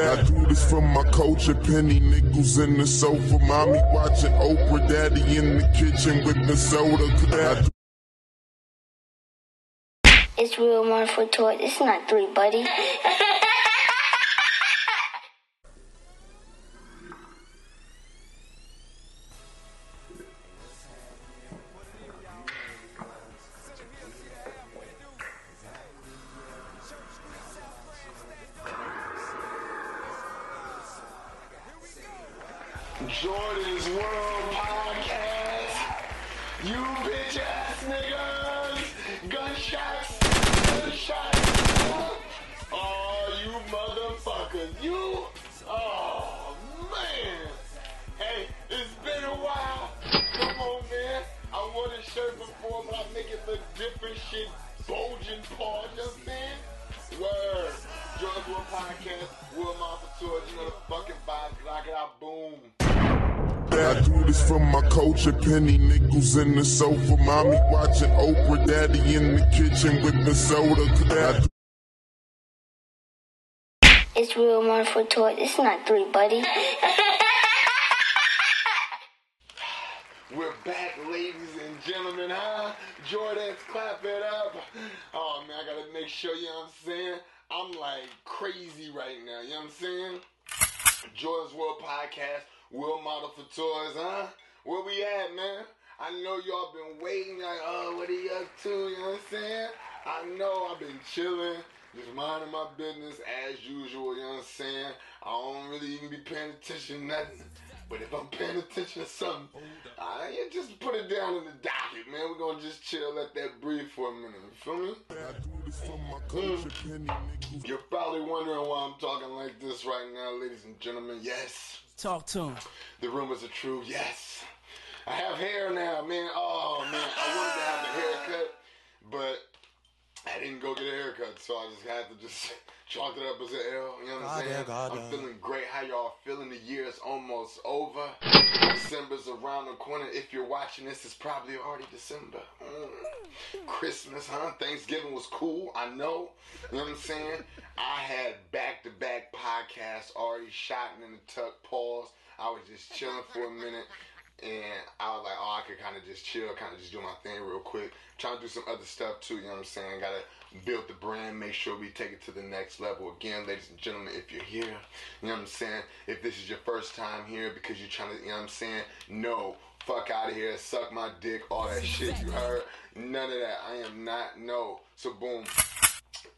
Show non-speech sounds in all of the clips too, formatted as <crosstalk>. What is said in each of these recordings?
I do this for my culture, penny nickels in the sofa. Mommy watching Oprah, daddy in the kitchen with the soda. It's real for toy. It's not three, buddy. <laughs> shit. Bulging paws, you know what I'm? Word. Jordon's World Podcast. Will Mafia Tours. You know the fucking vibes. Lock it out. Boom. I do this for my culture, penny nickels in the sofa. Mommy watching Oprah, daddy in the kitchen with the soda. I do It's real one for toy. It's not three, buddy. We're back, ladies gentlemen, huh? Jordan's clap it up. Oh man, I gotta make sure, you know what I'm saying? I'm like crazy right now, you know what I'm saying? Jordon's World Podcast, Will Model for Toys, huh? Where we at, man? I know y'all been waiting, like, oh, what are you up to? You know what I'm saying? I know I've been chilling, just minding my business as usual, you know what I'm saying? I don't really even be paying attention nothing. But if I'm paying attention to something, I you just put it down in the docket, man. We're gonna just chill, let that breathe for a minute. You feel me? I do this for my culture. Mm. You're probably wondering why I'm talking like this right now, ladies and gentlemen. Yes, Talk to him. the rumors are true. Yes, I have hair now, man. Oh man, I wanted to have a haircut, but I didn't go get a haircut, so I just had to just <laughs> chalk it up as an L. You know what I'm saying? God I'm damn. feeling great. How y'all feeling? The year is almost over. December's around the corner. If you're watching this, it's probably already December. Mm. Christmas, huh? Thanksgiving was cool. I know. You know what I'm saying? I had back-to-back podcasts already shot in the tuck. Pause. I was just chilling for a minute. And I was like, oh, I could kind of just chill, kind of just do my thing real quick. Trying to do some other stuff too, you know what I'm saying? Gotta build the brand, make sure we take it to the next level. Again, ladies and gentlemen, if you're here, you know what I'm saying? If this is your first time here because you're trying to, you know what I'm saying? No, fuck out of here, suck my dick, all that shit you heard. None of that. I am not, no. So, boom.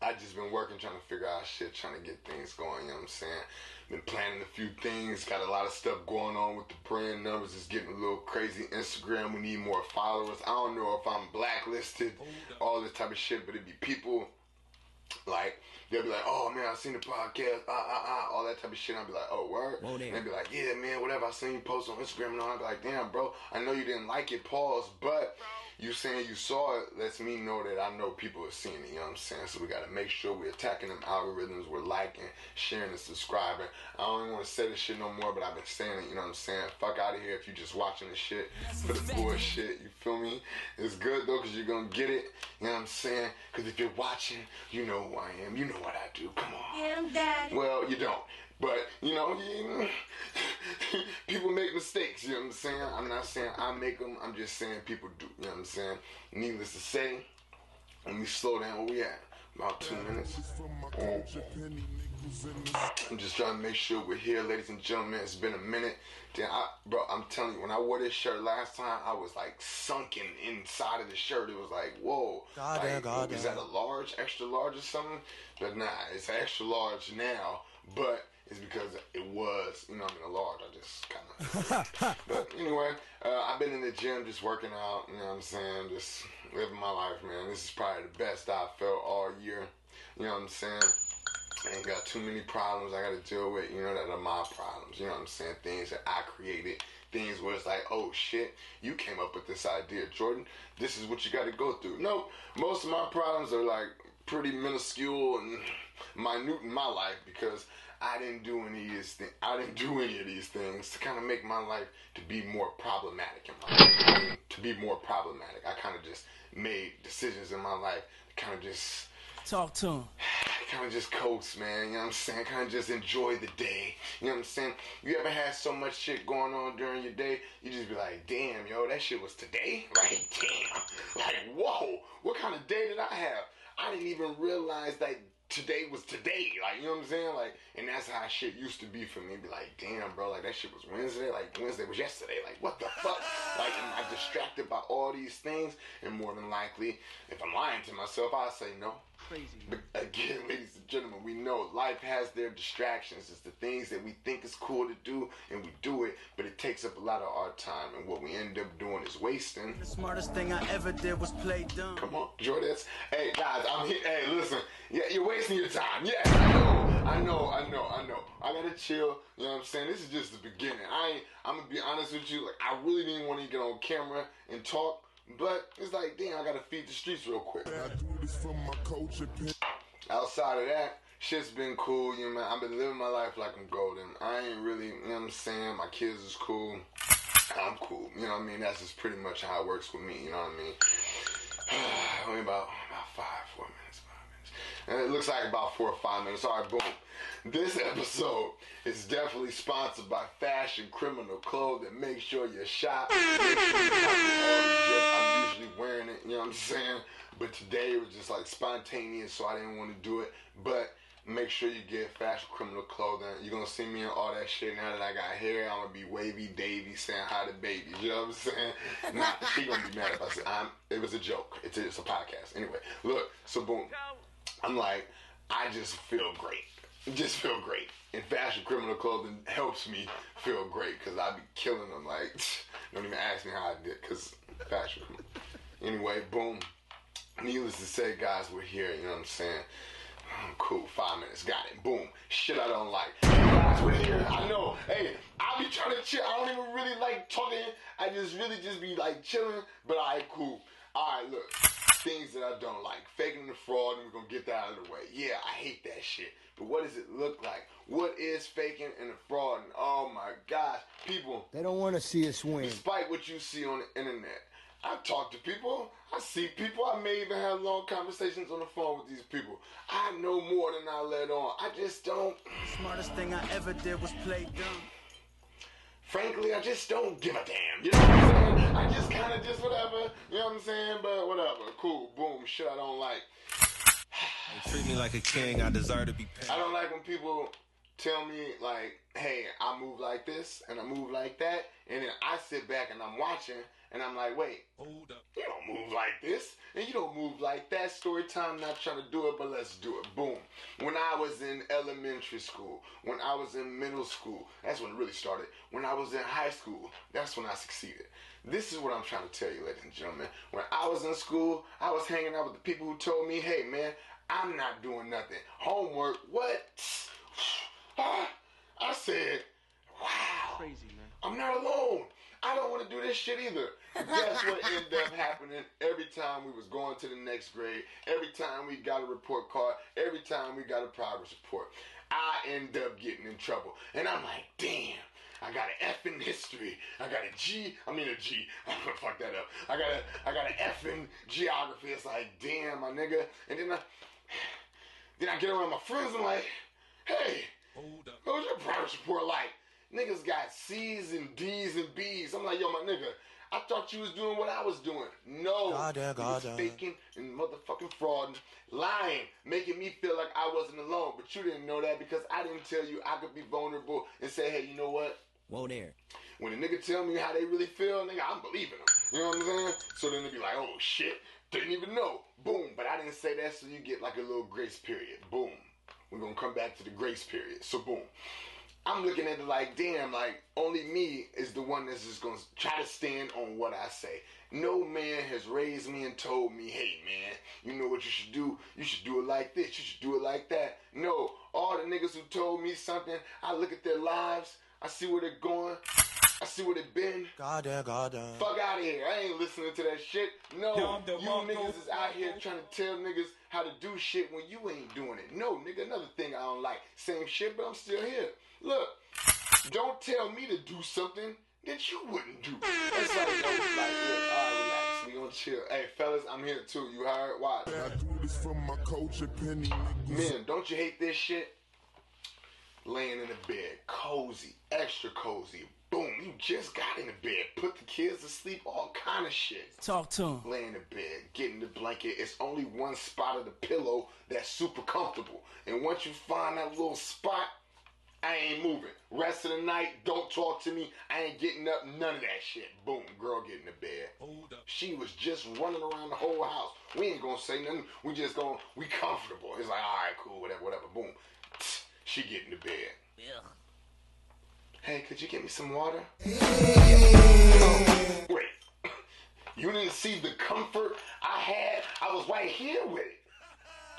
I just been working trying to figure out shit, trying to get things going, you know what I'm saying? Been planning a few things, got a lot of stuff going on with the brand numbers, it's getting a little crazy. Instagram, we need more followers. I don't know if I'm blacklisted, all this type of shit, but it'd be people like they'll be like, "Oh man, I seen the podcast, ah ah ah," all that type of shit. I'll be like, "Oh word," Whoa, there. and they'll be like, "Yeah man, whatever." I seen you post on Instagram and all. I'll be like, "Damn, bro, I know you didn't like it, pause, but." You saying you saw it lets me know that I know people are seeing it, you know what I'm saying? So we gotta make sure we're attacking them algorithms, we're liking, sharing, and subscribing. I don't even wanna say this shit no more, but I've been saying it, you know what I'm saying? Fuck out of here if you just watching the shit for the bullshit, you feel me? It's good though, cause you're gonna get it, you know what I'm saying? Cause if you're watching, you know who I am, you know what I do, come on. Well, you don't. But, you know, you, <laughs> people make mistakes, you know what I'm saying? I'm not saying I make them, I'm just saying people do, you know what I'm saying? Needless to say, let me slow down where we at. About two minutes. This for my culture, penny nickels in the I'm just trying to make sure we're here, ladies and gentlemen. It's been a minute. Damn, I, bro, I'm telling you, when I wore this shirt last time, I was like sunken inside of the shirt. It was like, whoa. God like, damn, God Is that a large, extra large or something? But nah, it's extra large now, but it's because it was, you know, I mean, a large. I just kind of. <laughs> but anyway, uh, I've been in the gym just working out, you know what I'm saying? Just living my life, man. This is probably the best I've felt all year. You know what I'm saying? I ain't got too many problems I gotta deal with, you know, that are my problems. You know what I'm saying? Things that I created. Things where it's like, oh shit, you came up with this idea, Jordan. This is what you gotta go through. No, most of my problems are like pretty minuscule and minute in my life because I didn't do any of these things. I didn't do any of these things to kind of make my life to be more problematic in my life. I mean, to be more problematic. I kind of just made decisions in my life to kind of just Talk to him. <sighs> kind of just coast, man. You know what I'm saying? Kind of just enjoy the day. You know what I'm saying? You ever had so much shit going on during your day, you just be like, damn, yo, that shit was today? <laughs> Like, damn. Like, whoa, what kind of day did I have? I didn't even realize that today was today. Like, you know what I'm saying? Like, and that's how shit used to be for me. Be like, damn, bro, like that shit was Wednesday. Like, Wednesday was yesterday. Like, what the fuck? Like, am I distracted by all these things? And more than likely, if I'm lying to myself, I'll say no. Crazy. But <laughs> again, ladies and gentlemen, we know life has their distractions. It's the things that we think is cool to do, and we do it, but it takes up a lot of our time. And what we end up doing is wasting. The smartest thing I ever did was play dumb. Come on, Jordans. Hey guys, I'm here. Hey, listen. Yeah, you're wasting your time. Yeah, I know, I know, I know, I know. I gotta chill. You know what I'm saying? This is just the beginning. I ain't. I'm gonna be honest with you. Like, I really didn't want to get on camera and talk, but it's like, damn, I gotta feed the streets real quick. For my culture, Outside of that, shit's been cool. You know, man. I've been living my life like I'm golden. I ain't really, you know what I'm saying? My kids is cool. I'm cool. You know what I mean? That's just pretty much how it works with me. You know what I mean? <sighs> Only about about five, four minutes, five minutes. And it looks like about four or five minutes. All right, boom. This episode is definitely sponsored by Fashion Criminal Clothing. Make sure you shop. Sure you copy all. I'm usually wearing it, you know what I'm saying? But today it was just like spontaneous, so I didn't want to do it. But make sure you get Fashion Criminal Clothing. You're gonna see me in all that shit now that I got hair. I'm gonna be wavy Davy saying hi to babies. You know what I'm saying? <laughs> Not she gonna be mad if I say I'm. It was a joke. It's a, it's a podcast. Anyway, look. So boom. I'm like, I just feel great. Just feel great. And fashion criminal clothing helps me feel great because I be killing them. Like, <laughs> don't even ask me how I did because fashion. Anyway, boom. Needless to say, guys, we're here. You know what I'm saying? Oh, Cool, five minutes, got it. Boom. Shit I don't like. We're here. I know. Hey, I be trying to chill. I don't even really like talking. I just really just be like chilling. But alright, cool. Alright, look. Things that I don't like. Faking the fraud, and we're gonna get that out of the way. Yeah, I hate that shit. But what does it look like? What is faking and fraud? And oh my gosh, people, They don't want to see us win. despite what you see on the internet. I talk to people. I see people. I may even have long conversations on the phone with these people. I know more than I let on. I just don't. Smartest thing I ever did was play dumb. Frankly, I just don't give a damn. You know what I'm saying? I just kind of just whatever. You know what I'm saying? But whatever. Cool. Boom. Shit I don't like. Treat me like a king, I desire to be paid. I don't like when people tell me like, "Hey, I move like this and I move like that," and then I sit back and I'm watching and I'm like, "Wait, Hold up. you don't move like this and you don't move like that." Story time. Not trying to do it, but let's do it. Boom. When I was in elementary school, when I was in middle school, that's when it really started. When I was in high school, that's when I succeeded. This is what I'm trying to tell you, ladies and gentlemen. When I was in school, I was hanging out with the people who told me, "Hey, man, I'm not doing nothing. Homework, what?" <sighs> I said, "Wow." Crazy, man. I'm not alone. I don't want to do this shit either. Guess what ended up happening every time we was going to the next grade, every time we got a report card, every time we got a progress report, I end up getting in trouble. And I'm like, damn. I got an F in history. I got a G. I mean a G. <laughs> I'm gonna fuck that up. I got a I got an F in geography. It's like, damn, my nigga. And then I <sighs> then I get around my friends. And I'm like, hey, Hold up. what was your progress report like? Niggas got C's and D's and B's. I'm like, yo, my nigga, I thought you was doing what I was doing. No, Goddamn, you was goddamn. faking and motherfucking fraud, lying, making me feel like I wasn't alone. But you didn't know that because I didn't tell you I could be vulnerable and say, hey, you know what? Whoa there. When a nigga tell me how they really feel, nigga, I'm believing them. You know what I'm saying? So then they be like, oh shit, didn't even know. Boom. But I didn't say that, so you get like a little grace period. Boom. We're gonna come back to the grace period. So boom. I'm looking at it like, damn, like only me is the one that's just gonna try to stand on what I say. No man has raised me and told me, hey man, you know what you should do? You should do it like this, you should do it like that. No, all the niggas who told me something, I look at their lives, I see where they're going, I see where they've been. Goddamn, goddamn. Fuck out of here. I ain't listening to that shit. No, you Mongo. niggas is out here trying to tell niggas how to do shit when you ain't doing it. No, nigga, another thing I don't like. Same shit, but I'm still here. Look, don't tell me to do something that you wouldn't do. That's like, yo, like, look, all right, relax. we gonna chill. Hey, fellas, I'm here too. You heard? Watch. I do this for my culture, penny niggas. Men, don't you hate this shit? Laying in the bed, cozy, extra cozy. Boom, you just got in the bed, put the kids to sleep, all kind of shit. Talk to him. Lay in the bed, getting the blanket. It's only one spot of the pillow that's super comfortable. And once you find that little spot, I ain't moving. Rest of the night, don't talk to me. I ain't getting up, none of that shit. Boom, girl get in the bed. Hold up. She was just running around the whole house. We ain't gonna say nothing. We just gonna, we comfortable. It's like, all right, cool, whatever, whatever. Boom. <tsk> She get in the bed. Hey, could you get me some water? Oh, wait. <clears throat> You didn't see the comfort I had? I was right here with it.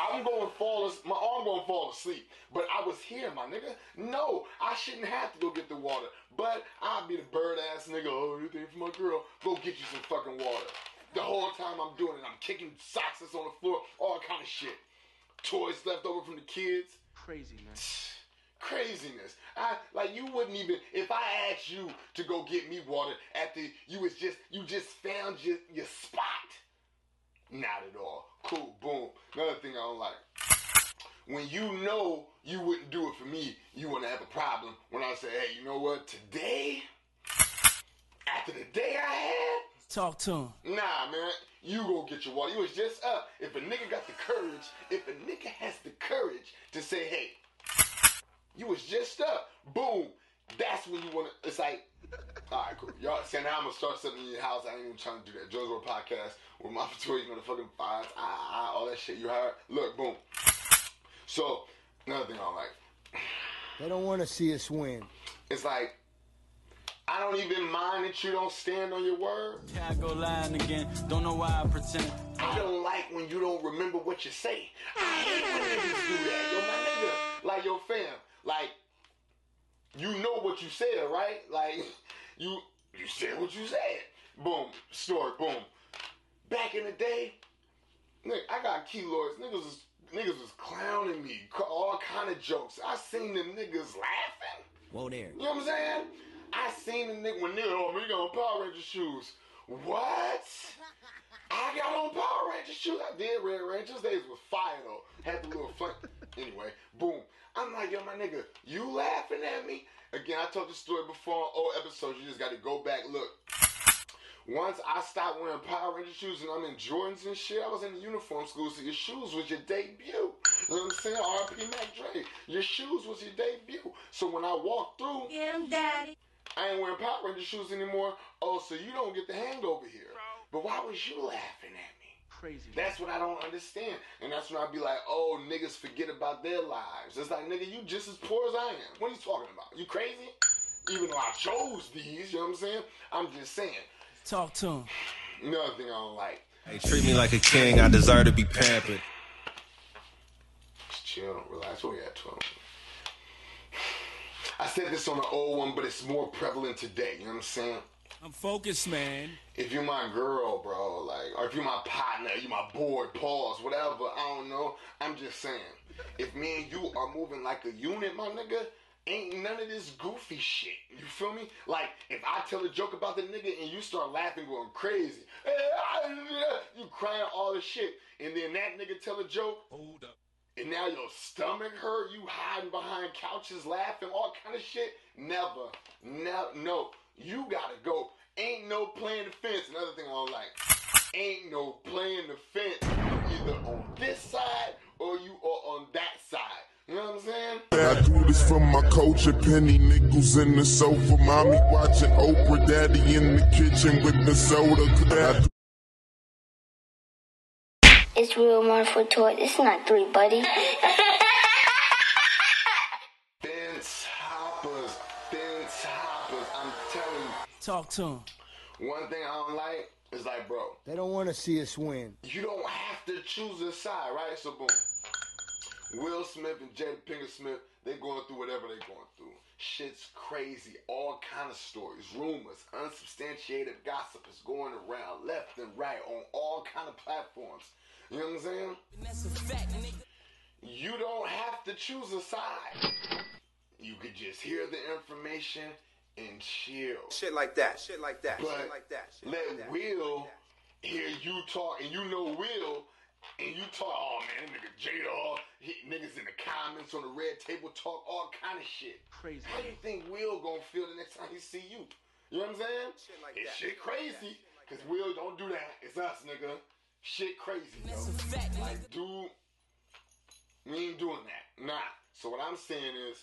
I'm going to fall, my arm going to fall asleep. But I was here, my nigga. No, I shouldn't have to go get the water. But I'll be the bird ass nigga. Oh, anything for my girl. Go get you some fucking water. The whole time I'm doing it, I'm kicking socks that's on the floor, all kind of shit. Toys left over from the kids. Crazy, man. Craziness. I like you wouldn't even if I asked you to go get me water after you was just you just found your your spot. Not at all. Cool, boom. Another thing I don't like. When you know you wouldn't do it for me, you wanna have a problem when I say, hey, you know what, today, after the day I had, Talk to him. Nah, man, you go get your water. You was just up. If a nigga got the courage, if a nigga has the courage to say, hey, you was just up, boom, that's when you wanna, it's like, all right, cool. Y'all, see, now I'm gonna start something in your house. I ain't even trying to do that. Joe's World Podcast with my <laughs> Toys, motherfucking fives, ah, ah, all that shit. You heard? Look, boom. So, another thing I don't like. They don't want to see us win. It's like, I don't even mind that you don't stand on your word. Here I go lying again. Don't know why I pretend. I don't like when you don't remember what you say. I hate when niggas do that. Yo, my nigga, like your fam, like you know what you said, right? Like you you said what you said. Boom, story, boom. Back in the day, nigga, I got keloids. Niggas was niggas was clowning me, all kind of jokes. I seen them niggas laughing. Whoa there. You know what I'm saying? I seen the nigga when nigga, oh, you got on Power Ranger shoes. What? I got on Power Ranger shoes. I did Red Rangers. Days was fire though. Had the little flank. Anyway, boom. I'm like, yo, my nigga, you laughing at me? Again, I told the story before on old episodes. You just got to go back, look. Once I stopped wearing Power Ranger shoes and I'm in Jordans and shit, I was in the uniform school, so your shoes was your debut. You know what I'm saying? RP Mac Dre. Your shoes was your debut. So when I walked through, Get him, daddy. I ain't wearing Power Ranger shoes anymore. Oh, so you don't get the hangover here. But why was you laughing at me? Crazy. That's what I don't understand. And that's when I be like, oh, niggas forget about their lives. It's like, nigga, you just as poor as I am. What are you talking about? You crazy? Even though I chose these, you know what I'm saying? I'm just saying. Talk to him. Another thing I don't like. Hey, treat me like a king. I deserve to be pampered. Just chill, relax. Where we at, 12? I said this on the old one, but it's more prevalent today. You know what I'm saying? I'm focused, man. if you're my girl, bro, like, or if you're my partner, you my boy, pause, whatever, I don't know. I'm just saying, if me and you are moving like a unit, my nigga, ain't none of this goofy shit. You feel me? Like, if I tell a joke about the nigga and you start laughing, going crazy, <laughs> you crying all the shit, and then that nigga tell a joke, Hold up. and now your stomach hurt, you hiding behind couches laughing, all kind of shit. Never, never, no. You gotta go. Ain't no playing the fence. Another thing I don't like. Ain't no playing the fence. You either on this side or you are on that side. You know what I'm saying? I do this for my culture, penny nickels in the sofa, mommy watching Oprah, daddy in the kitchen with the soda. I do It's real one for toy. It's not three, buddy. <laughs> Talk to him. One thing I don't like is like, bro, They don't want to see us win. you don't have to choose a side, right? So boom. Will Smith and Jada Pinkett Smith—they're going through whatever they're going through. Shit's crazy. All kind of stories, rumors, unsubstantiated gossip is going around left and right on all kind of platforms. You know what I'm saying? You don't have to choose a side. You could just hear the information and chill. Shit like that. Shit like that. But shit like that. Shit let like that. Will hear you talk and you know Will and you talk, oh man, that nigga Jada, he, niggas in the comments on the red table talk all kind of shit. Crazy. How do you think Will gonna feel the next time he see you? You know what I'm saying? Shit like it's that. shit crazy. Cause Will don't do that. It's us, nigga. Shit crazy, yo. Like, dude, we ain't doing that. Nah. So what I'm saying is,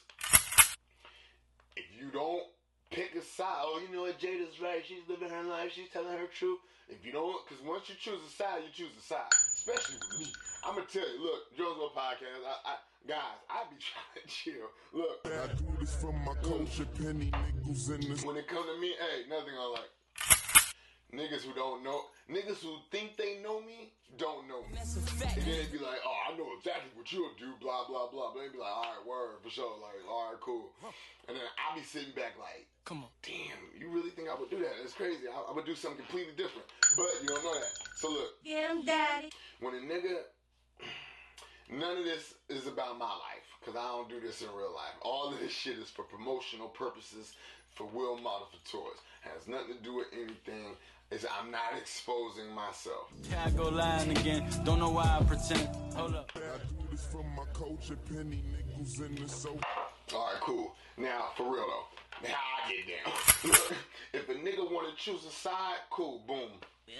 if you don't pick a side, oh, you know what, Jada's right. She's living her life. She's telling her truth. If you don't, because once you choose a side, you choose a side. Especially with me. I'm gonna tell you. Look, Jordon's World podcast. I, I, guys, I be <laughs> trying to chill. Look, I do this for my culture, penny nickels in this. when it come to me, hey, nothing I like. Niggas who don't know, niggas who think they know me, don't know me. And then they be like, oh, I know exactly what you'll do, blah, blah, blah. But they be like, all right, word, for sure. Like, all right, cool. And then I be sitting back like, Come on. damn, you really think I would do that? It's crazy. I, I would do something completely different. But you don't know that. So look, Get him, daddy. when a nigga, none of this is about my life because I don't do this in real life. All of this shit is for promotional purposes for Will Modified Tours. Has nothing to do with anything. Is I'm not exposing myself. Here I go lying again. Don't know why I pretend. Hold up. I do this for my culture, penny nickels in the sofa. All right, cool. Now, for real though, how I get down. <laughs> If a nigga want to choose a side, cool, boom. Yeah.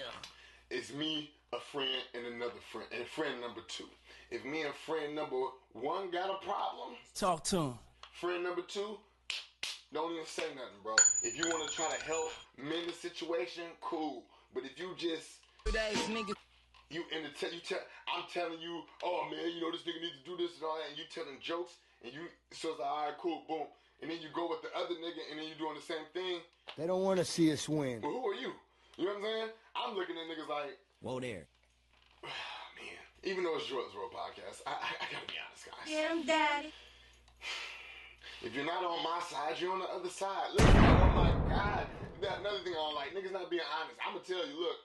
It's me, a friend, and another friend, and friend number two. If me and friend number one got a problem, Talk to him. friend number two, don't even say nothing, bro. If you want to try to help mend the situation, cool. But if you just you in the te- you tell I'm telling you, oh man, you know this nigga needs to do this and all that, and you telling jokes, and you so it's like, all right, cool, boom, and then you go with the other nigga, and then you doing the same thing. They don't want to see us win. But who are you? You know what I'm saying? I'm looking at niggas like, Whoa <sighs> there. man, even though it's Jordon's World podcast, I, I, I gotta be honest, guys. Get him, daddy. <sighs> If you're not on my side, you're on the other side. Look, oh my God. That, another thing I don't like, niggas not being honest. I'm gonna tell you, look,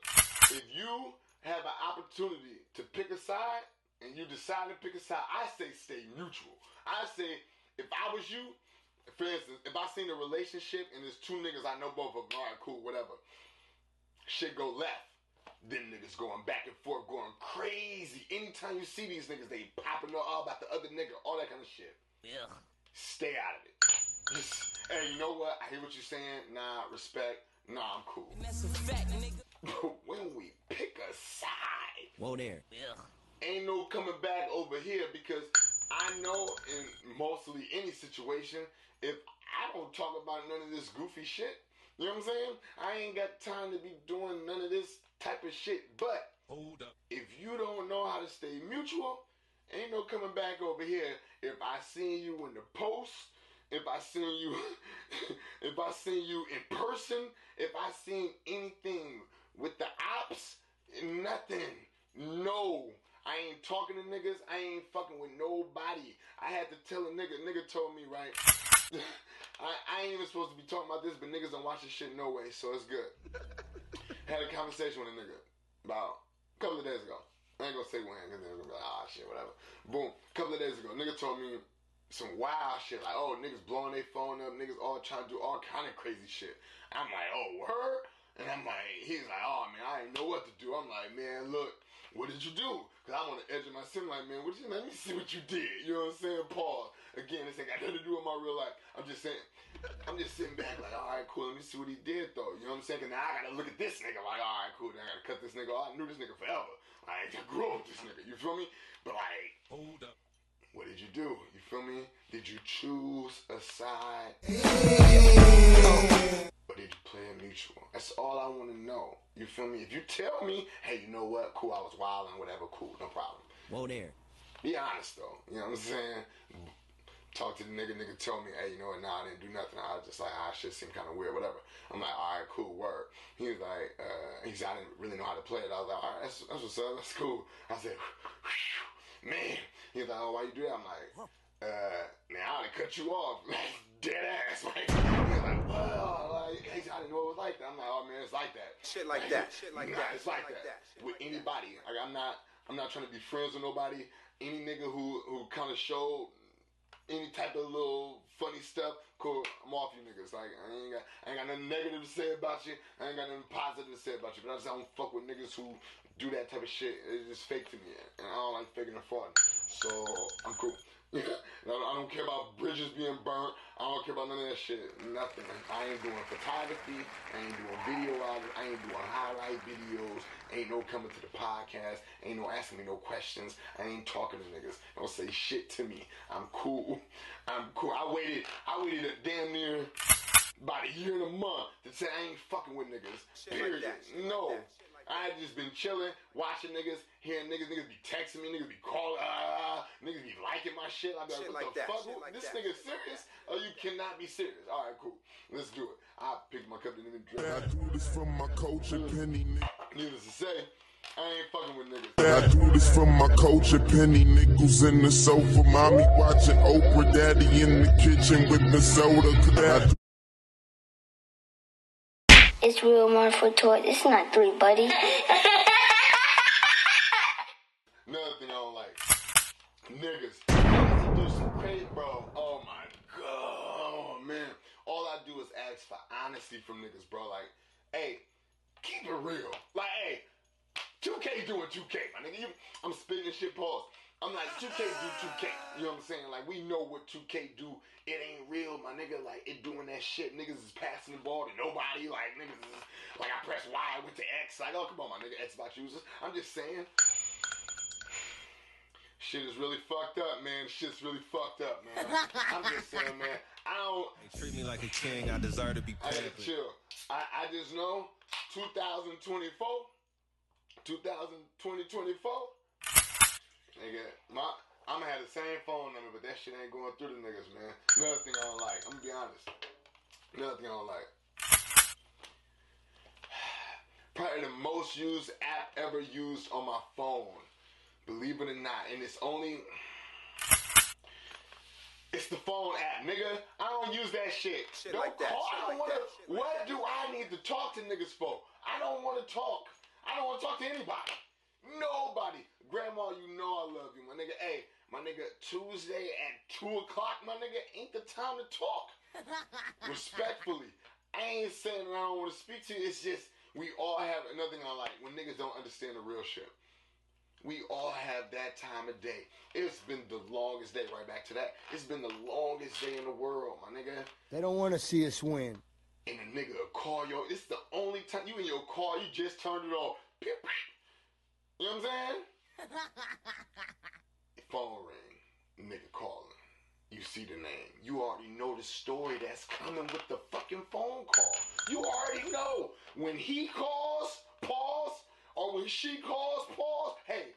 if you have an opportunity to pick a side and you decide to pick a side, I say stay neutral. I say if I was you, for instance, if I seen a relationship and there's two niggas I know both of them, all right, cool, whatever. Shit go left. Then niggas going back and forth, going crazy. Anytime you see these niggas, they popping up all about the other nigga, all that kind of shit. Yeah. Stay out of it. Hey, you know what? I hear what you're saying. Nah, respect. Nah, I'm cool. But when we pick a side, Whoa there. Yeah. Ain't no coming back over here because I know in mostly any situation, if I don't talk about none of this goofy shit, you know what I'm saying? I ain't got time to be doing none of this type of shit. But Hold up. if you don't know how to stay mutual, ain't no coming back over here. If I seen you in the post, if I seen you, <laughs> if I seen you in person, if I seen anything with the ops, nothing. No. I ain't talking to niggas. I ain't fucking with nobody. I had to tell a nigga. Nigga told me, right? <laughs> I, I ain't even supposed to be talking about this, but niggas don't watch this shit no way, so it's good. <laughs> Had a conversation with a nigga about a couple of days ago. I ain't gonna say when, because they're gonna be like, ah, shit, whatever. Boom. A couple of days ago, nigga told me some wild shit, like, oh, niggas blowing their phone up, niggas all trying to do all kind of crazy shit. I'm like, oh, word? And I'm like, he's like, oh, man, I didn't know what to do. I'm like, man, look, what did you do? Because I'm on the edge of my seat, like, man, what you, let me <laughs> see what you did. You know what I'm saying? Pause. Again, this ain't got nothing to do with my real life. I'm just saying, <laughs> I'm just sitting back like, all right, cool. Let me see what he did, though. You know what I'm saying? Because now I got to look at this nigga like, all right, cool. Now I got to cut this nigga off. I knew this nigga forever. Like, I grew up with this nigga. You feel me? But, like, Hold up. what did you do? You feel me? Did you choose a side? Or did you play a mutual? That's all I want to know. You feel me? If you tell me, hey, you know what? Cool, I was wild and whatever, cool, no problem. Whoa there. Be honest though. You know what I'm saying? Talk to the nigga, nigga tell me, hey, you know what, nah, I didn't do nothing. I was just like, ah, shit seemed kind of weird, whatever. I'm like, all right, cool, word. He was like, uh, he said, I didn't really know how to play it. I was like, all right, that's, that's what's up, that's cool. I said, man. He was like, oh, why you do that? I'm like, uh, man, I done cut you off. <laughs> Dead ass. <laughs> Like, like, well, like, I didn't know it was like that. I'm like, oh, man, it's like that. Shit like that. Shit like <laughs> Nah, that. It's like, like that. that. With that. anybody. Like I'm not I'm not trying to be friends with nobody. Any nigga who who kind of showed any type of little funny stuff, cool. I'm off you niggas. Like I ain't got, I ain't got nothing negative to say about you. I ain't got nothing positive to say about you. But I just don't fuck with niggas who do that type of shit. It's just fake to me, and I don't like faking and fraud. So I'm cool. I don't- care about bridges being burnt. I don't care about none of that shit. Nothing. I ain't doing photography. I ain't doing video. I ain't doing highlight videos. Ain't no coming to the podcast. Ain't no asking me no questions. I ain't talking to niggas. Don't say shit to me. I'm cool. I'm cool. I waited. I waited a damn near about a year and a month to say I ain't fucking with niggas. Period. like no. like I had just been chilling, watching niggas, hearing niggas, niggas be texting me, niggas be calling, ah, niggas be liking my shit. I'm like, Shit what like the that, fuck? shit like this that, nigga shit like serious? Oh, you cannot be serious. All right, cool. Let's do it. I picked my cup and then drink. I do this from my coach and penny niggas. Needless to say, I ain't fucking with niggas. I do this from my coach and penny nickels in the sofa. Mommy watching Oprah, daddy in the kitchen with the soda. It's real for toy. It's not three, buddy. Another thing I don't like. Niggas. Niggas do some crazy, bro. Oh my god. Oh man. All I do is ask for honesty from niggas, bro. Like, hey, keep it real. Like, hey, 2K doing 2K, my nigga. I'm spitting shit pause. I'm like, 2K do 2K. You know what I'm saying? Like, we know what 2K do. It ain't real, my nigga. Like, it doing that shit. Niggas is passing the ball to nobody. Like, niggas is, like, I press Y, I went to X. Like, oh, come on, my nigga, Xbox users. I'm just saying. Shit is really fucked up, man. Shit's really fucked up, man. I'm just saying, man. I don't. They treat me like a king. I deserve to be I gotta chill. I, I just know 2024, 2000, 2024, nigga, my, I'm gonna have the same phone number, but that shit ain't going through the niggas, man. Another thing I don't like, I'm gonna be honest. Another thing I don't like. <sighs> Probably the most used app ever used on my phone. Believe it or not, and it's only. <sighs> It's the phone app, nigga. I don't use that shit. Shit don't like that, call. I don't like wanna. shit like what that. do I need to talk to niggas for? I don't want to talk. I don't want to talk to anybody. Nobody. Grandma, you know I love you, my nigga. Hey, my nigga, Tuesday at 2 o'clock, my nigga, ain't the time to talk. <laughs> Respectfully. I ain't saying that I don't want to speak to you. It's just, we all have another thing I like when niggas don't understand the real shit. We all have that time of day. It's been the longest day, right back to that. It's been the longest day in the world, my nigga. They don't want to see us win. And a nigga will call yo. It's the only time you in your car, you just turned it off. Pew, pew. You know what I'm saying? <laughs> Phone ring, nigga calling. You see the name. You already know the story that's coming with the fucking phone call. You already know. When he calls, pause, or when she calls, pause, hey,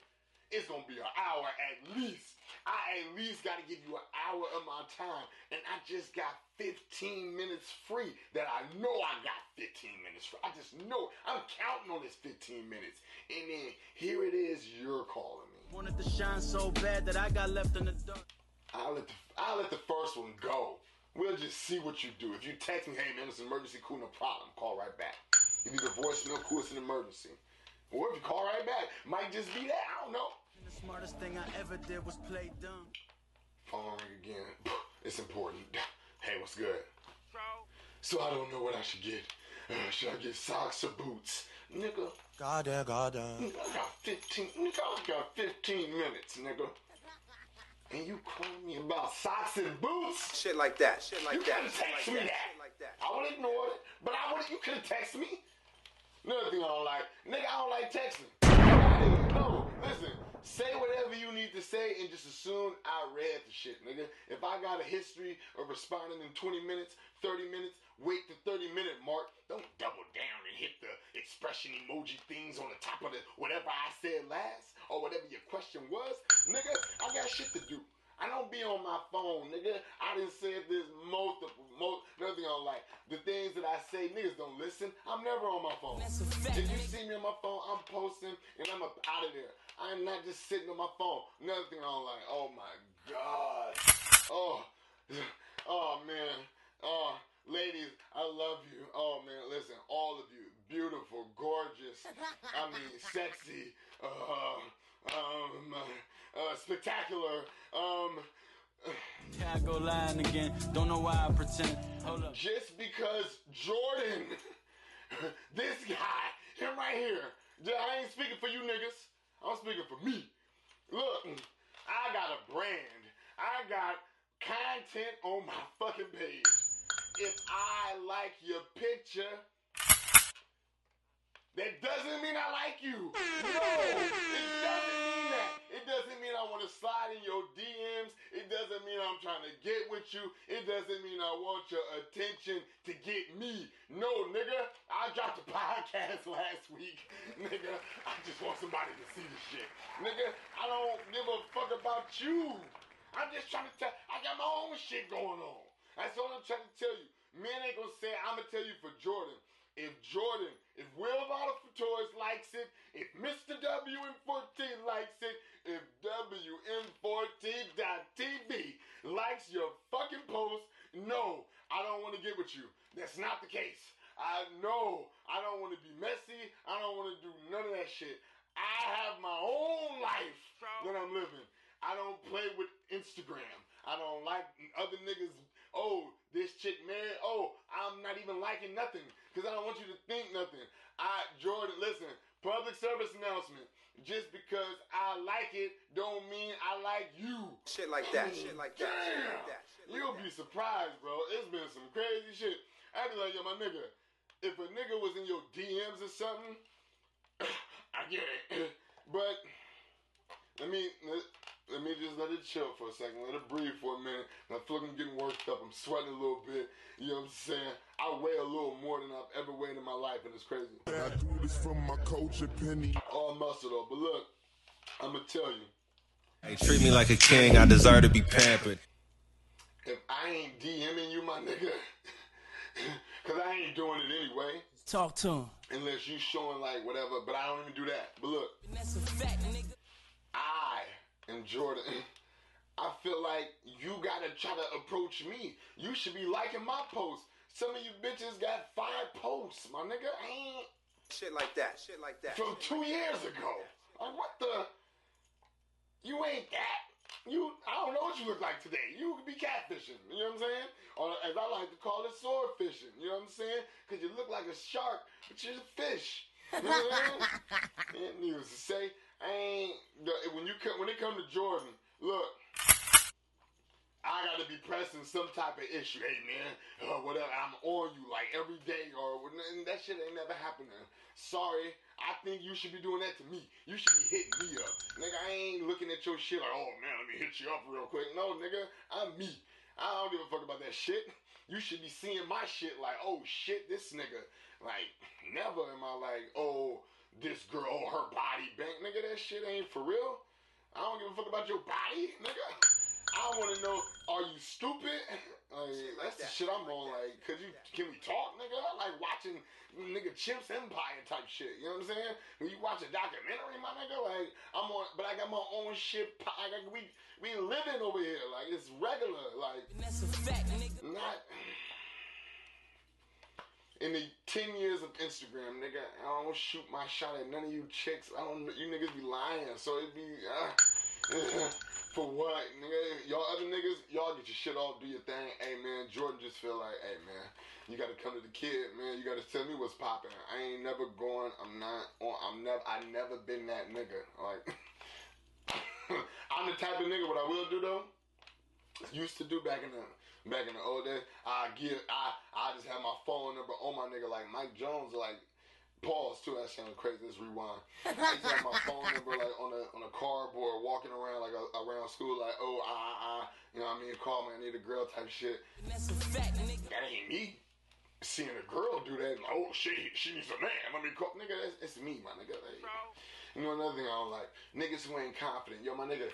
it's gonna be an hour at least. I at least gotta give you an hour of my time. And I just got 15 minutes free that I know I got 15 minutes free. I just know I'm counting on this 15 minutes. And then here it is, you're calling me. Wanted to shine so bad that I got left in the dark. I'll let the I'll let the first one go. We'll just see what you do. If you text me, hey man, it's an emergency, cool, no problem. Call right back. If you a voicemail, cool, it's an emergency. Or if you call right back, might just be that. I don't know. And the smartest thing I ever did was play dumb. Phone ring again. <sighs> It's important. <sighs> Hey, what's good? So I don't know what I should get. Uh, should I get socks or boots? Nigga, Goddamn, goddamn. nigga, I got 15, nigga, I got 15 minutes, nigga. And you calling me about socks and boots? Shit like that, shit like You that, could've shit like me that, that. shit like that. I would have ignored it, but I would. You could have texted me. Another thing I don't like, nigga, I don't like texting. No, listen. Say whatever you need to say and just assume I read the shit, nigga. If I got a history of responding in 20 minutes, 30 minutes, wait the 30 minute mark. Don't double down and hit the expression emoji things on the top of the whatever I said last or whatever your question was. Nigga, I got shit to do. I don't be on my phone, nigga. I done said this multiple, most, nothing on like the things that I say. Niggas don't listen. I'm never on my phone. If you see me on my phone, I'm posting and I'm up out of there. I am not just sitting on my phone. Another thing I don't like. Oh my god. Oh, oh man. Oh, ladies, I love you. Oh man, listen, all of you, beautiful, gorgeous. I mean, sexy. Uh, um, uh, spectacular. Um. I go lying again. Don't know why I pretend. Hold up. just because Jordan, <laughs> this guy, him right here, I ain't speaking for you niggas. I'm speaking for me. Look, I got a brand. I got content on my fucking page. If I like your picture, that doesn't mean I like you. No, it doesn't mean. It doesn't mean I want to slide in your DMs. It doesn't mean I'm trying to get with you. It doesn't mean I want your attention to get me. No, nigga. I dropped a podcast <laughs> last week. Nigga, I just want somebody to see the shit. Nigga, I don't give a fuck about you. I'm just trying to tell, I got my own shit going on. That's all I'm trying to tell you. Men ain't gonna say, I'm gonna tell you for Jordan. If Jordan, if Will for Toys likes it, if Mr. WM4T likes it, if WM14.TV likes your fucking post, no, I don't want to get with you. That's not the case. I know I don't want to be messy. I don't want to do none of that shit. I have my own life that I'm living. I don't play with Instagram. I don't like other niggas. Oh, this chick married. Oh, I'm not even liking nothing because I don't want you to think nothing. I, Jordan, listen. Public service announcement. Just because I like it, don't mean I like you. Shit like that. Shit like that. Shit like that. Shit like You'll that. be surprised, bro. It's been some crazy shit. I'd be like, yo, my nigga, if a nigga was in your DMs or something, <coughs> I get it. <coughs> But let me let, let me just let it chill for a second. Let it breathe for a minute. I feel like I'm getting worked up. I'm sweating a little bit. You know what I'm saying? I weigh a little more than I've ever weighed in my life, and it's crazy. I do this from my culture, Penny. All muscle though. But look, I'm gonna tell you. Hey, treat me like a king. I deserve to be pampered. If I ain't DMing you, my nigga, <laughs> because I ain't doing it anyway. Talk to him. unless you showing like whatever, but I don't even do that. But look, That's a fact, nigga. I am Jordan. I feel like you gotta try to approach me. You should be liking my posts. Some of you bitches got five posts, my nigga. I ain't Shit like that. Shit like that. from two years ago. Like what the? You ain't that. You, I don't know what you look like today. You could be catfishing. You know what I'm saying? Or as I like to call it, sword fishing. You know what I'm saying? Because you look like a shark, but you're a fish. You know what I mean? <laughs> Needless to say, I ain't. When you come, when it come to Jordan, look. I gotta be pressing some type of issue. Hey man, uh, whatever. I'm on you like every day, or that shit ain't never happening. Sorry, I think you should be doing that to me. You should be hitting me up, nigga. I ain't looking at your shit like, oh man, let me hit you up real quick. No, nigga, I'm me. I don't give a fuck about that shit. You should be seeing my shit like, oh shit, this nigga. Like, never am I like, oh, this girl, oh, her body bank, nigga. That shit ain't for real. I don't give a fuck about your body, nigga. I want to know, are you stupid? <laughs> Like, that's the shit I'm on. Like, could you, can we talk, nigga? I like watching nigga Chimps Empire type shit. You know what I'm saying? When you watch a documentary, my nigga, like I'm on, but I got my own shit. po- I got, we we living over here. Like it's regular. Like and That's a fact, nigga. not in the ten years of Instagram, nigga. I don't shoot my shot at none of you chicks. I don't. You niggas be lying, so it'd be uh, for what, nigga? Y'all other niggas, y'all get your shit off, do your thing. Hey man, Jordan just feel like, hey man, you gotta come to the kid, man. You gotta tell me what's popping. I ain't never going. I'm not. On, I'm never. I never been that nigga. Like. <laughs> I'm the type of nigga. What I will do though, used to do back in the back in the old days. I give I I just have my phone number on my nigga like Mike Jones like pause too. That sounded crazy. Let's rewind. I have my phone number like on a on a cardboard walking around like uh, around school like oh ah ah you know what I mean call me I need a girl type shit. That's a fact. That ain't me. Seeing a girl do that, like, oh she she needs a man. Let me call nigga. That's it's me, my nigga. Like, you know another thing I don't like niggas who ain't confident. Yo, my nigga.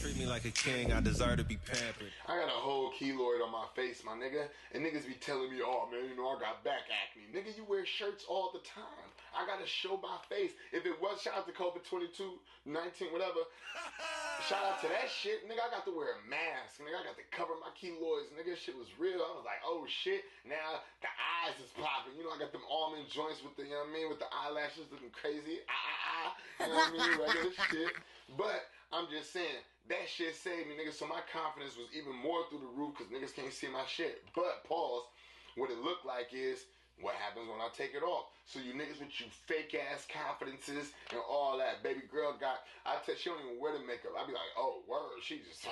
Treat me like a king. I deserve to be pampered. I got a whole keloid on my face, my nigga. And niggas be telling me, oh man, you know, I got back acne. Nigga, you wear shirts all the time. I gotta show my face. If it was, shout out to COVID 22, 19, whatever. <laughs> shout out to that shit. Nigga, I got to wear a mask. Nigga, I got to cover my keloids. Nigga, shit was real. I was like, oh shit. Now the eyes is popping. You know, I got them almond joints with the, you know what I mean, with the eyelashes looking crazy. Ah, ah, ah. You know what I mean? Regular shit. But I'm just saying that shit saved me, nigga. So my confidence was even more through the roof because niggas can't see my shit. But pause. What it looked like is what happens when I take it off. So you niggas with you fake ass confidences and all that. Baby girl got, I tell she don't even wear the makeup. I'd be like, oh word, she just,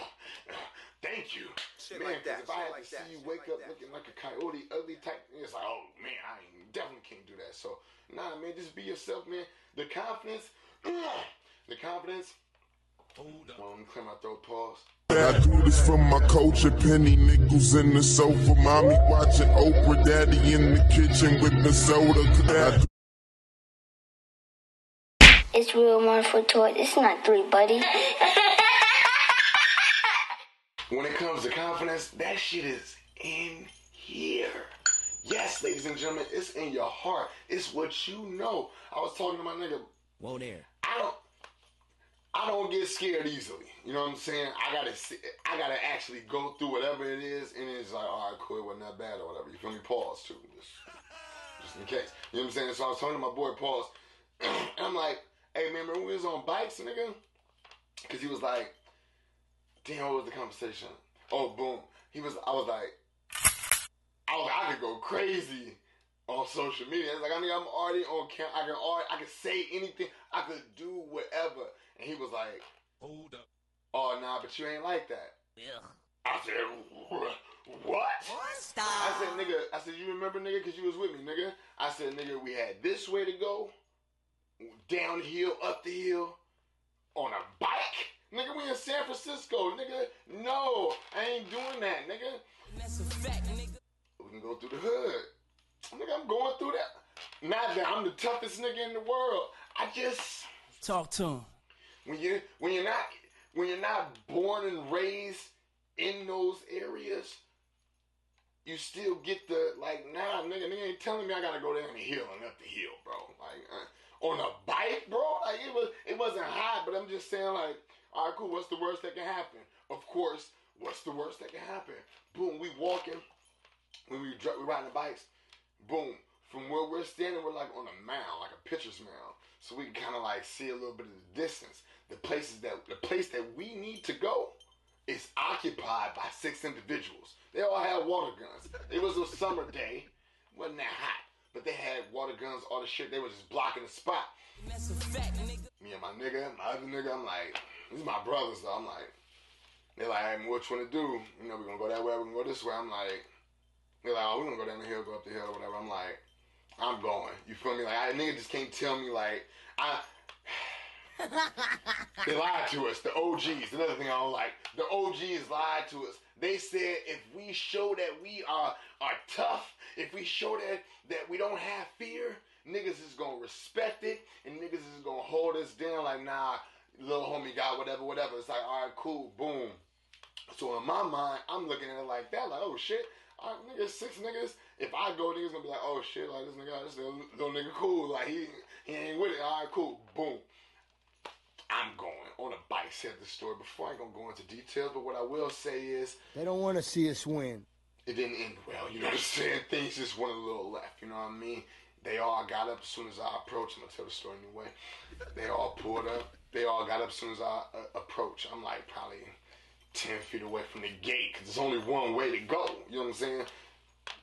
<sighs> thank you, Shit man. like that, if I had like to see you shit wake like up that, looking like a coyote, ugly type, it's like, oh man, I definitely can't do that. So nah, man, just be yourself, man. The confidence, <clears throat> the confidence. Hold up. Well, let me clear. Pause. I do this from my culture, penny nickels in the sofa, mommy watching Oprah, daddy in the kitchen with the soda. I It's real one for toy. It's not three, buddy. When it comes to confidence, that shit is in here. Yes, ladies and gentlemen, it's in your heart. It's what you know. I was talking to my nigga. Whoa there. I don't. I don't get scared easily. You know what I'm saying? I gotta. See, I gotta actually go through whatever it is, and it's like, all right, cool, it wasn't that bad or whatever. You feel me? Pause too, just, just in case. You know what I'm saying? So I was talking to my boy, pause, <clears throat> and I'm like, hey man, remember when we was on bikes, nigga? Because he was like, damn, what was the conversation? Oh, boom. He was. I was like, I was. I could go crazy on social media. It's like I mean, I'm already on cam. I can already, I can say anything. I could do whatever. And he was like, Hold up. "Oh, nah, but you ain't like that." Ugh. I said, what? "What?" Stop. I said, "Nigga," I said, "You remember, nigga, because you was with me, nigga." I said, "Nigga, we had this way to go, downhill, up the hill, on a bike." Nigga, we in San Francisco, nigga. No, I ain't doing that, nigga. That's a fact, nigga. We can go through the hood. Nigga, I'm going through that. Not that I'm the toughest nigga in the world. I just Talk to him. When you when you're not when you're not born and raised in those areas, you still get the like, nah, nigga, nigga ain't telling me I gotta go down the hill and up the hill, bro. Like uh, on a bike, bro. Like it was it wasn't hot, but I'm just saying like, all right, cool. What's the worst that can happen? Of course, what's the worst that can happen? Boom, we walking when we we riding the bikes. Boom, from where we're standing, we're like on a mound, like a pitcher's mound, so we can kind of like see a little bit of the distance. The places that the place that we need to go is occupied by six individuals. They all had water guns. It was a summer day, wasn't that hot, but they had water guns, all the shit. They were just blocking the spot. That's a fact, nigga. Me and my nigga, my other nigga, I'm like, these my brothers So I'm like, they're like, hey, what you wanna do? You know, we're gonna go that way, we're gonna go this way. I'm like, they're like, oh, we gonna go down the hill, go up the hill, or whatever. I'm like, I'm going. You feel me? Like, I, nigga just can't tell me like, I. <laughs> they lied to us. The OGs. Another thing I don't like. The OGs lied to us. They said if we show that we are are tough, if we show that that we don't have fear, niggas is gonna respect it, and niggas is gonna hold us down. Like, nah, little homie got whatever, whatever. It's like, all right, cool, boom. So in my mind, I'm looking at it like that, like, oh shit, all right, niggas, six niggas. If I go, niggas gonna be like, oh shit, like this nigga, this little, little nigga cool, like he he ain't with it. All right, cool, boom. I'm going on a bike. Said the story before. I ain't gonna go into details, but what I will say is They don't want to see us win. it didn't end well. You know what I'm saying? Things just went a little left. You know what I mean? They all got up as soon as I approached. I'm gonna tell the story anyway. They all pulled up. They all got up as soon as I uh, approached. I'm like probably ten feet away from the gate because there's only one way to go. You know what I'm saying?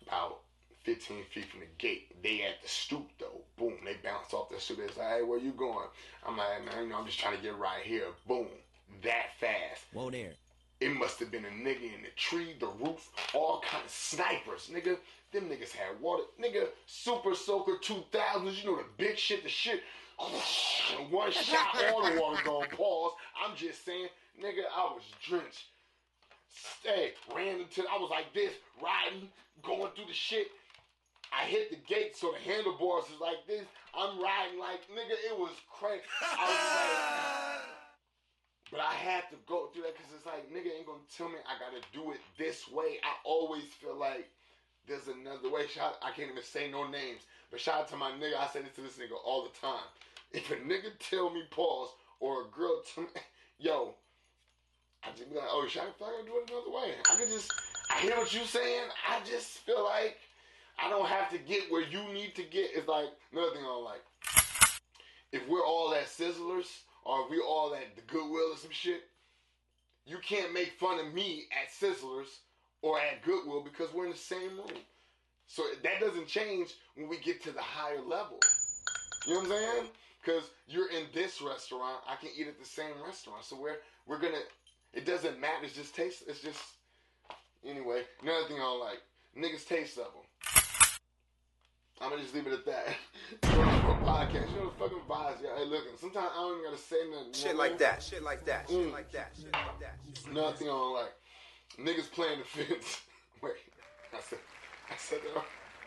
About 15 feet from the gate. They at the stoop though. Boom. They bounce off the stoop. They say, "Hey, where you going?" I'm like, "Man, you know, I'm just trying to get right here." Boom. That fast. Whoa there. It must have been a nigga in the tree, the roof, all kind of snipers, nigga. Them niggas had water, nigga. Super Soaker 2000s, you know the big shit, the shit. <laughs> One <laughs> shot, all the water gone. Pause. I'm just saying, nigga, I was drenched. Stay, ran into. I was like this, riding, going through the shit. I hit the gate, so the handlebars is like this. I'm riding like nigga. It was crazy. I was like. But I had to go through that because it's like, nigga ain't gonna tell me I gotta do it this way. I always feel like there's another way. Shout, I can't even say no names, but shout out to my nigga. I say this to this nigga all the time. If a nigga tell me pause or a girl tell me, <laughs> yo, I just be like, oh, shout I can do it another way. I can just, I hear what you saying. I just feel like I don't have to get where you need to get. It's like another thing I like. If we're all at Sizzlers or if we all at the Goodwill or some shit, you can't make fun of me at Sizzlers or at Goodwill because we're in the same room. So that doesn't change when we get to the higher level. You know what I'm saying? Because you're in this restaurant, I can eat at the same restaurant. So we're we're gonna. It doesn't matter. It's just taste. It's just anyway. Another thing I don't like niggas taste level. I'm gonna just leave it at that. <laughs> For a podcast, you know the fucking vibes. Yeah, hey, look. Sometimes I don't even gotta say nothing. know Shit like that. Shit like that. Shit Mm. like that. Shit like that. Another thing I like. Niggas playing the fence. <laughs> Wait, I said, I said that.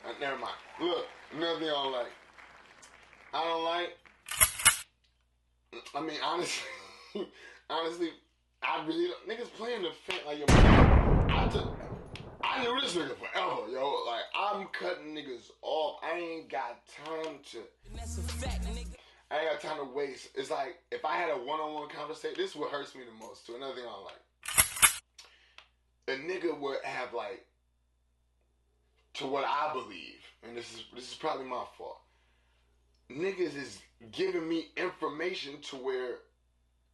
Uh, never mind. Look, another thing like. I don't like. I mean, honestly, <laughs> honestly, I really don't. Niggas playing the fence like yo. I just, I knew this nigga forever, yo. Like I'm cutting niggas off. I ain't got time to. Fact, nigga. I ain't got time to waste. It's like if I had a one-on-one conversation, this is what hurts me the most. To another thing I don't like, a nigga would have like, to what I believe, and this is this is probably my fault. Niggas is giving me information to where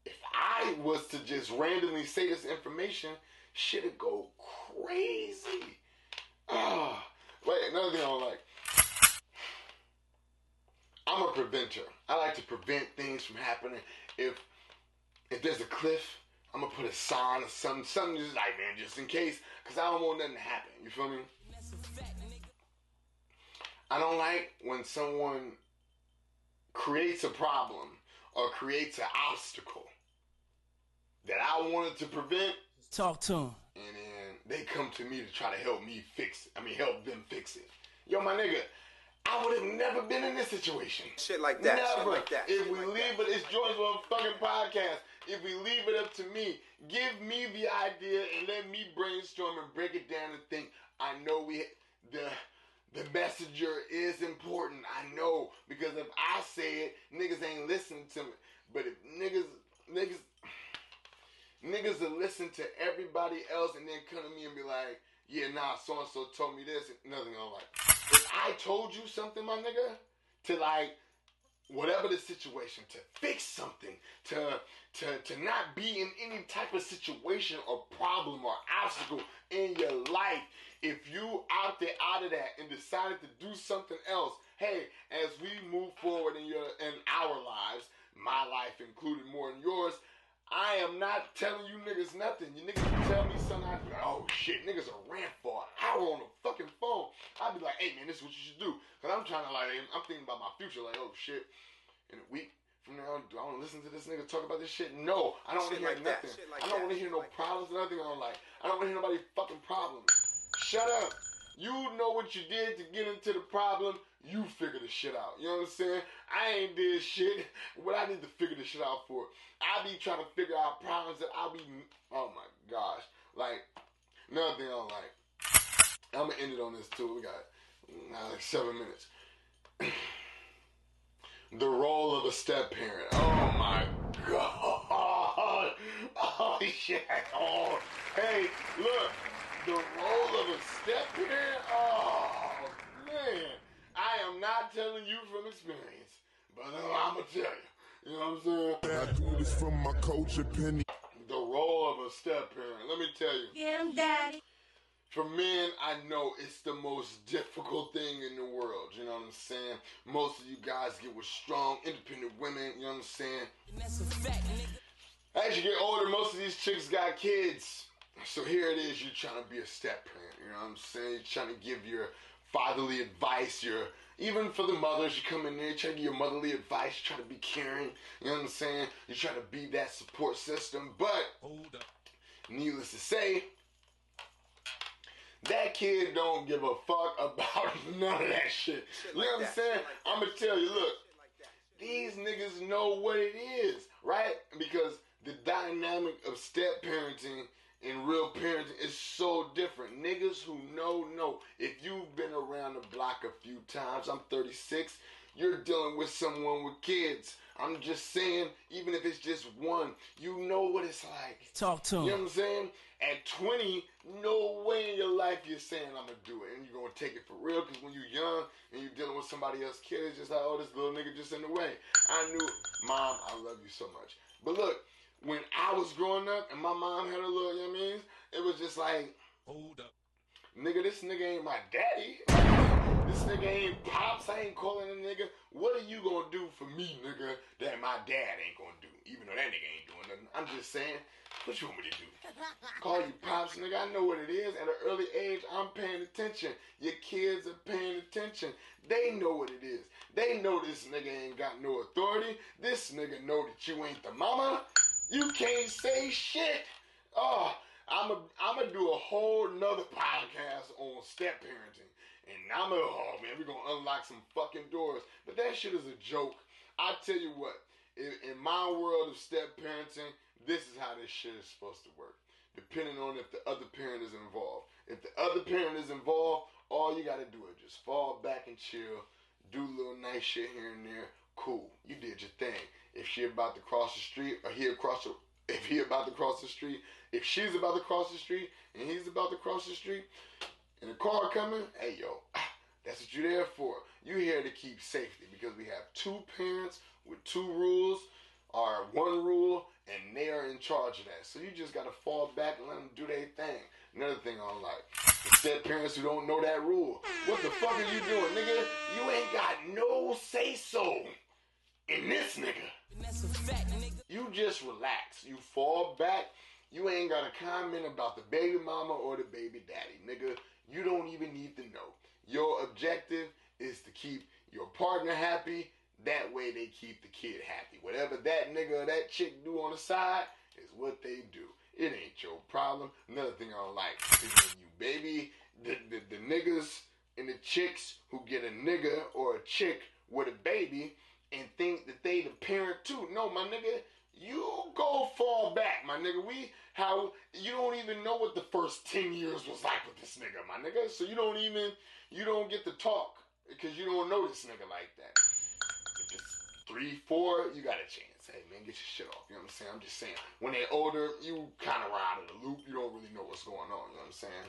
if I was to just randomly say this information, shit'd go crazy. Ah, wait, another thing I don't like. I'm a preventer. I like to prevent things from happening. If if there's a cliff, I'm gonna put a sign or something, something just like man, just in case, cause I don't want nothing to happen. You feel me? That's a fact, nigga. I don't like when someone creates a problem or creates an obstacle that I wanted to prevent, Talk to him. and then they come to me to try to help me fix it. I mean, help them fix it. Yo, my nigga, I would have never been in this situation. Shit like that. Shit Never. like that. If Shit we like leave that. it, it's George's fucking podcast. If we leave it up to me, give me the idea and let me brainstorm and break it down and think. I know we the the messenger is important. I know because if I say it, niggas ain't listening to me. But if niggas niggas niggas will listen to everybody else and then come to me and be like, yeah, nah, so and so told me this. Nothing I'm like. If I told you something, my nigga, to like whatever the situation, to fix something, to to to not be in any type of situation or problem or obstacle in your life. If you opted out of that and decided to do something else, hey, as we move forward in your in our lives, my life included more than yours, I am not telling you niggas nothing. You niggas can tell me something, I'd be like, oh shit, niggas are rant for an hour on the fucking phone. I'd be like, hey man, this is what you should do. Cause I'm trying to like, I'm thinking about my future, like, oh shit, in a week from now, do I want to listen to this nigga talk about this shit? No, I don't want to hear like nothing. like I don't want to hear no like that. problems, nothing I don't like. I don't want to hear nobody fucking problems. Shut up. You know what you did to get into the problem. You figure the shit out. You know what I'm saying? I ain't did shit. <laughs> What I need to figure this shit out for. I be trying to figure out problems that I'll be. Oh my gosh. Like, another thing I don't like. I'm gonna end it on this too. We got like seven minutes. <clears throat> the role of a step parent. Oh my god. <laughs> Oh shit. Oh, hey, look. The role of a step parent. Oh. I am not telling you from experience, but uh, I'm gonna tell you. You know what I'm saying? I do this from my culture, Penny. The role of a step parent. Let me tell you. Get him, daddy. For men, I know it's the most difficult thing in the world. You know what I'm saying? Most of you guys get with strong, independent women. You know what I'm saying? That's a fact, nigga. As you get older, most of these chicks got kids. So here it is, you're trying to be a step parent. You know what I'm saying? You're trying to give your fatherly advice. Your even for the mothers, you come in there, you try to give your motherly advice. You try to be caring. You know what I'm saying? You try to be that support system. But Hold up. needless to say, that kid don't give a fuck about <laughs> none of that shit. Shit you like know what I'm that, saying? like. I'm gonna tell you, look, like that. these niggas know what it is, right? Because the dynamic of step parenting and real parenting is so different. Niggas who know, know. If you've been around the block a few times, I'm 36, you're dealing with someone with kids. I'm just saying, even if it's just one, you know what it's like. Talk to You know him. what I'm saying? At 20, no way in your life you're saying I'm gonna do it, and you're gonna take it for real. Because when you're young and you're dealing with somebody else's kid, it's just like, oh, this little nigga just in the way. I knew, mom, I love you so much. But look, when I was growing up and my mom had a little, you know what I mean? It was just like, Hold up. nigga, this nigga ain't my daddy. This nigga ain't pops. I ain't calling a nigga. What are you gonna do for me, nigga, that my dad ain't gonna do? Even though that nigga ain't doing nothing. I'm just saying, what you want me to do? Call you pops, nigga. I know what it is. At an early age, I'm paying attention. Your kids are paying attention. They know what it is. They know this nigga ain't got no authority. This nigga know that you ain't the mama. You can't say shit. Oh, I'm a, I'm gonna do a whole nother podcast on step parenting. And I'm gonna, oh man, we're gonna unlock some fucking doors. But that shit is a joke. I tell you what, in, in my world of step parenting, this is how this shit is supposed to work. Depending on if the other parent is involved. If the other parent is involved, all you gotta do is just fall back and chill, do a little nice shit here and there. Cool, you did your thing. If she about to cross the street, or he across the, if he about to cross the street, if she's about to cross the street, and he's about to cross the street, and the car coming, hey yo, ah, that's what you're there for. You're here to keep safety because we have two parents with two rules, or one rule, and they are in charge of that. So you just gotta fall back and let them do their thing. Another thing I don't like, step parents who don't know that rule. What the fuck are you doing, nigga? You ain't got no say so in this nigga. Fact, nigga. You just relax. You fall back. You ain't got to comment about the baby mama or the baby daddy, nigga. You don't even need to know. Your objective is to keep your partner happy. That way they keep the kid happy. Whatever that nigga or that chick do on the side is what they do. It ain't your problem. Another thing I don't like is when you baby the, the, the niggas and the chicks who get a nigga or a chick with a baby and think that they the parent too. No, my nigga, you go fall back, my nigga. We how you don't even know what the first ten years was like with this nigga, my nigga. So you don't even you don't get to talk because you don't know this nigga like that. If it's three, four, you got a chance. Hey man, get your shit off. You know what I'm saying? I'm just saying. When they're older, you kind of ride in the loop. You don't really know what's going on. You know what I'm saying?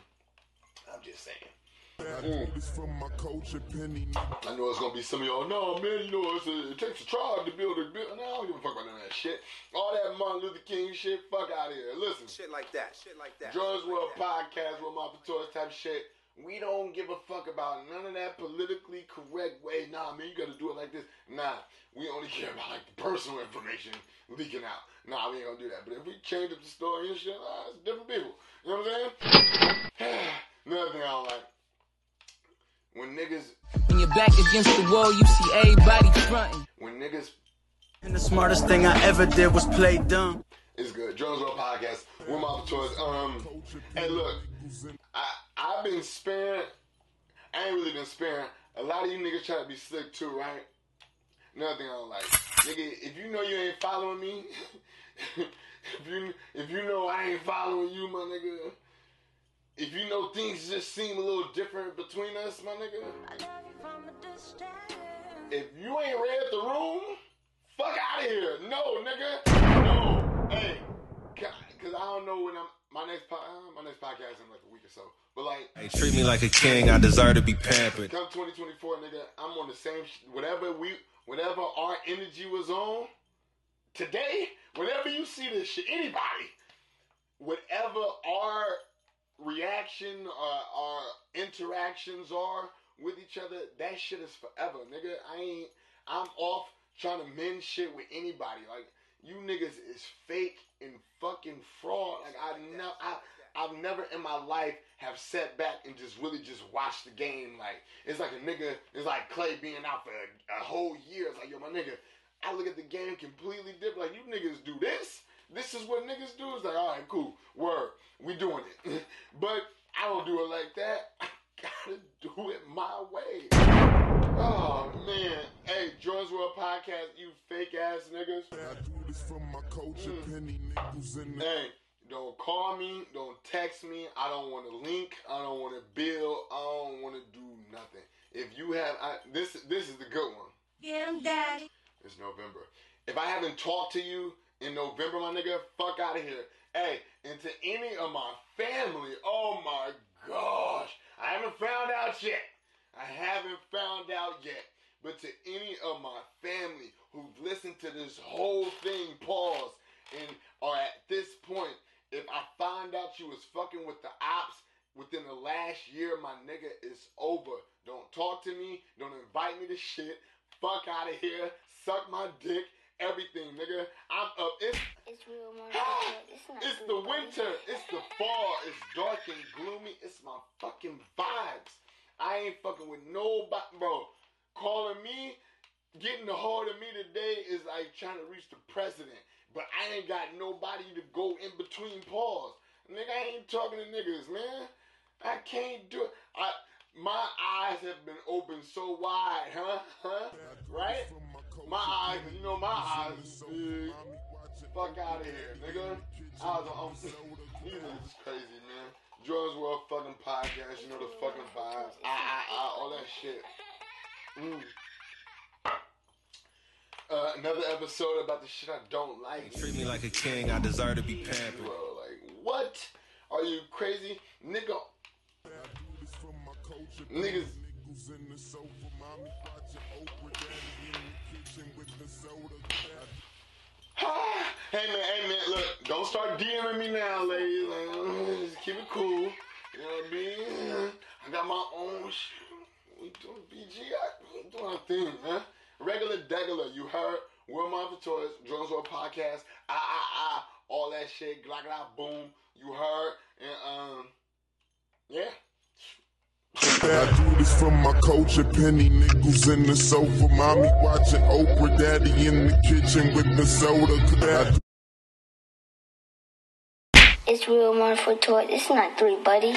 I'm just saying. I do this from my culture, Penny. I know it's gonna be some of y'all. No, man, you know it's a, it takes a tribe to build a build. No, I don't give a fuck about none of that shit. All that Martin Luther King shit, fuck out of here. Listen, Shit like that. Shit like that. Jordon's shit World that. Podcast, Will Model for Toys type shit. We don't give a fuck about none of that politically correct way. Nah, man, you gotta do it like this. Nah, we only <laughs> care about like the personal information leaking out. Nah, we ain't gonna do that. But if we change up the story and shit, ah, it's different people. You know what I'm saying? <sighs> Another thing I don't like. When niggas, When you're back against the wall, you see everybody fronting. when niggas And the smartest thing I ever did was play dumb. It's good. Jordon's World Podcast. We're my choice. Um, hey, look, I I've been sparing. I ain't really been sparing. A lot of you niggas try to be slick too, right? Another thing I don't like, nigga. If you know you ain't following me, <laughs> if you if you know I ain't following you, my nigga. If you know things just seem a little different between us, my nigga. If you ain't read the room, fuck out of here. No, nigga. No. Hey, because I don't know when I'm my next po- uh, my next podcast in like a week or so. But like, Hey, treat me like a king. I deserve to be pampered. come 2024, nigga, I'm on the same. Sh- whatever we, whatever our energy was on today. Whenever you see this shit, anybody, whatever our reaction or our interactions are with each other, that shit is forever, nigga. I ain't. I'm off trying to mend shit with anybody. Like you niggas is fake and fucking fraud. Like I know I. I've never in my life have sat back and just really just watched the game. Like it's like a nigga. It's like Clay being out for a, a whole year. It's like yo, my nigga. I look at the game completely different. Like you niggas do this. This is what niggas do. It's like all right, cool, word, we doing it. <laughs> but I don't do it like that. <laughs> I gotta do it my way. Oh man, hey, Jordon's World Podcast, you fake ass niggas. I do this from my culture, mm. Penny nickels in the Hey, don't call me, don't text me. I don't want to link. I don't want to bill. I don't want to do nothing. If you have, I, this, this is the good one. Get him, daddy. It's November. If I haven't talked to you in November, my nigga, fuck out of here. Hey, and to any of my family, oh my gosh, I haven't found out yet. I haven't found out yet. But to any of my family who've listened to this whole thing, pause, and are at this point, if I find out you was fucking with the ops within the last year, my nigga, it's over. Don't talk to me. Don't invite me to shit. Fuck out of here. Suck my dick. Everything, nigga. I'm up. It's It's real <gasps> Mark Report. It's not it's the winter. It's the <laughs> fall. It's dark and gloomy. It's my fucking vibes. I ain't fucking with nobody, bro. Calling me, getting a hold of me today is like trying to reach the president. But I ain't got nobody to go in between paws. Nigga, I ain't talking to niggas, man. I can't do it. I my eyes have been opened so wide, huh? Huh? Right? My eyes, you know my eyes is big. Fuck out of here, nigga. I was um, these niggas is crazy, man. Jordon's World fucking podcast, you know the fucking vibes. Ah, ah, ah, all that shit. Mm. Uh, another episode about the shit I don't like. Treat me like a king, I desire to be pampered. Bro, like, what? Are you crazy? Nigga, Niggas- hey man, hey man, look, don't start DMing me now, ladies. Like, just keep it cool. You know what I mean? I got my own shit. We doing BG, we doing our thing, man. Regular degular, you heard? Will Model for Toys, Jordon's World Podcast, ah ah ah, all that shit, glad glad boom. You heard? And um, yeah. I do this from my culture, penny nickels in the sofa, mommy watching Oprah, daddy in the kitchen with the soda. It's real Mark toy. It's not three buddy.